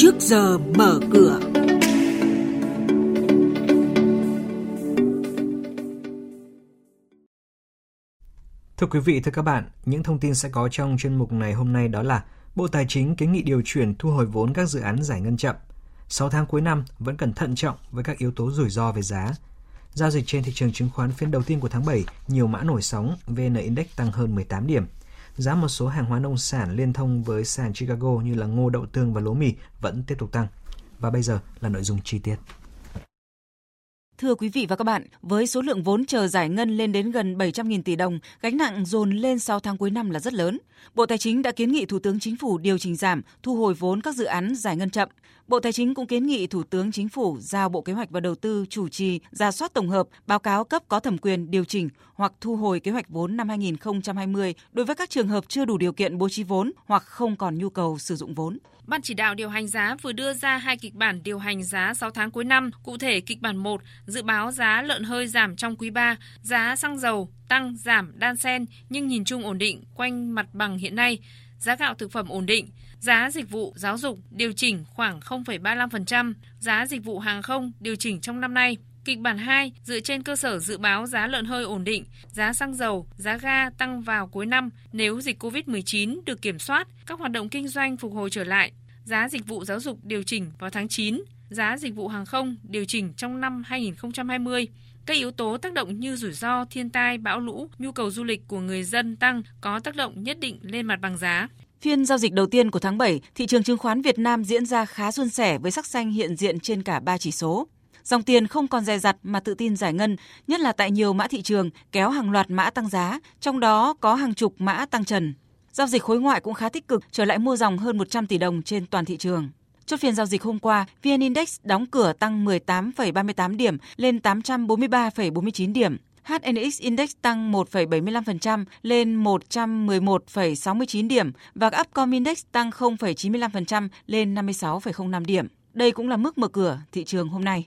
trước giờ mở cửa. Thưa quý vị, thưa các bạn, những thông tin sẽ có trong chuyên mục này hôm nay đó là Bộ Tài chính kiến nghị điều chuyển thu hồi vốn các dự án giải ngân chậm. 6 tháng cuối năm vẫn cần thận trọng với các yếu tố rủi ro về giá. Giao dịch trên thị trường chứng khoán phiên đầu tiên của tháng 7, nhiều mã nổi sóng, VN Index tăng hơn 18 điểm. Giá một số hàng hóa nông sản liên thông với sàn Chicago như là ngô, đậu tương và lúa mì vẫn tiếp tục tăng. Và bây giờ là nội dung chi tiết. Thưa quý vị và các bạn, với số lượng vốn chờ giải ngân lên đến gần 700.000 tỷ đồng, gánh nặng dồn lên 6 tháng cuối năm là rất lớn. Bộ Tài chính đã kiến nghị Thủ tướng Chính phủ điều chỉnh giảm, thu hồi vốn các dự án giải ngân chậm. Bộ Tài chính cũng kiến nghị Thủ tướng Chính phủ giao Bộ Kế hoạch và Đầu tư chủ trì ra soát tổng hợp, báo cáo cấp có thẩm quyền điều chỉnh hoặc thu hồi kế hoạch vốn năm 2020 đối với các trường hợp chưa đủ điều kiện bố trí vốn hoặc không còn nhu cầu sử dụng vốn. Ban chỉ đạo điều hành giá vừa đưa ra hai kịch bản điều hành giá 6 tháng cuối năm. Cụ thể, kịch bản 1 dự báo giá lợn hơi giảm trong quý 3, giá xăng dầu tăng giảm đan xen nhưng nhìn chung ổn định quanh mặt bằng hiện nay, giá gạo thực phẩm ổn định, giá dịch vụ giáo dục điều chỉnh khoảng 0,35%, giá dịch vụ hàng không điều chỉnh trong năm nay. Kịch bản 2 dựa trên cơ sở dự báo giá lợn hơi ổn định, giá xăng dầu, giá ga tăng vào cuối năm nếu dịch COVID-19 được kiểm soát, các hoạt động kinh doanh phục hồi trở lại. Giá dịch vụ giáo dục điều chỉnh vào tháng 9, giá dịch vụ hàng không điều chỉnh trong năm 2020. Các yếu tố tác động như rủi ro, thiên tai, bão lũ, nhu cầu du lịch của người dân tăng có tác động nhất định lên mặt bằng giá. Phiên giao dịch đầu tiên của tháng 7, thị trường chứng khoán Việt Nam diễn ra khá suôn sẻ với sắc xanh hiện diện trên cả ba chỉ số. Dòng tiền không còn dè dặt mà tự tin giải ngân, nhất là tại nhiều mã thị trường kéo hàng loạt mã tăng giá, trong đó có hàng chục mã tăng trần. Giao dịch khối ngoại cũng khá tích cực, trở lại mua dòng hơn 100 tỷ đồng trên toàn thị trường. Chốt phiên giao dịch hôm qua, VN Index đóng cửa tăng 18,38 điểm lên 843,49 điểm. HNX Index tăng 1,75% lên 111,69 điểm và Upcom Index tăng 0,95% lên 56,05 điểm. Đây cũng là mức mở cửa thị trường hôm nay.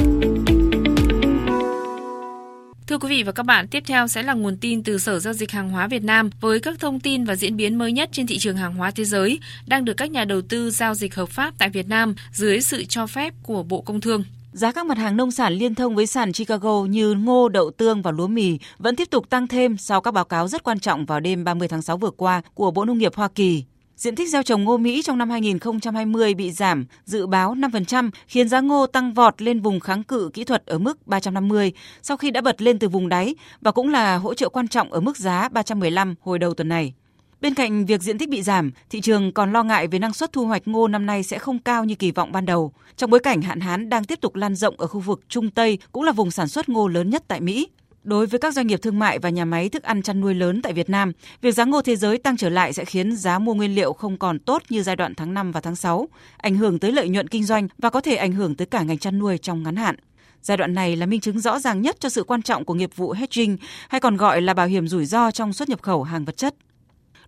Thưa quý vị và các bạn, tiếp theo sẽ là nguồn tin từ Sở Giao dịch Hàng hóa Việt Nam với các thông tin và diễn biến mới nhất trên thị trường hàng hóa thế giới đang được các nhà đầu tư giao dịch hợp pháp tại Việt Nam dưới sự cho phép của Bộ Công Thương. Giá các mặt hàng nông sản liên thông với sàn Chicago như ngô, đậu tương và lúa mì vẫn tiếp tục tăng thêm sau các báo cáo rất quan trọng vào đêm 30 tháng 6 vừa qua của Bộ Nông nghiệp Hoa Kỳ. Diện tích gieo trồng ngô Mỹ trong năm 2020 bị giảm dự báo 5%, khiến giá ngô tăng vọt lên vùng kháng cự kỹ thuật ở mức 350 sau khi đã bật lên từ vùng đáy và cũng là hỗ trợ quan trọng ở mức giá 315 hồi đầu tuần này. Bên cạnh việc diện tích bị giảm, thị trường còn lo ngại về năng suất thu hoạch ngô năm nay sẽ không cao như kỳ vọng ban đầu. Trong bối cảnh hạn hán đang tiếp tục lan rộng ở khu vực Trung Tây, cũng là vùng sản xuất ngô lớn nhất tại Mỹ. Đối với các doanh nghiệp thương mại và nhà máy thức ăn chăn nuôi lớn tại Việt Nam, việc giá ngô thế giới tăng trở lại sẽ khiến giá mua nguyên liệu không còn tốt như giai đoạn tháng 5 và tháng 6, ảnh hưởng tới lợi nhuận kinh doanh và có thể ảnh hưởng tới cả ngành chăn nuôi trong ngắn hạn. Giai đoạn này là minh chứng rõ ràng nhất cho sự quan trọng của nghiệp vụ hedging hay còn gọi là bảo hiểm rủi ro trong xuất nhập khẩu hàng vật chất.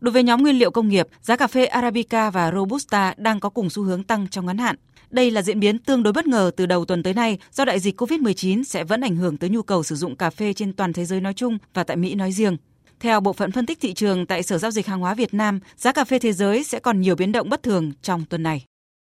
Đối với nhóm nguyên liệu công nghiệp, giá cà phê Arabica và Robusta đang có cùng xu hướng tăng trong ngắn hạn. Đây là diễn biến tương đối bất ngờ từ đầu tuần tới nay do đại dịch COVID-19 sẽ vẫn ảnh hưởng tới nhu cầu sử dụng cà phê trên toàn thế giới nói chung và tại Mỹ nói riêng. Theo bộ phận phân tích thị trường tại Sở giao dịch hàng hóa Việt Nam, giá cà phê thế giới sẽ còn nhiều biến động bất thường trong tuần này.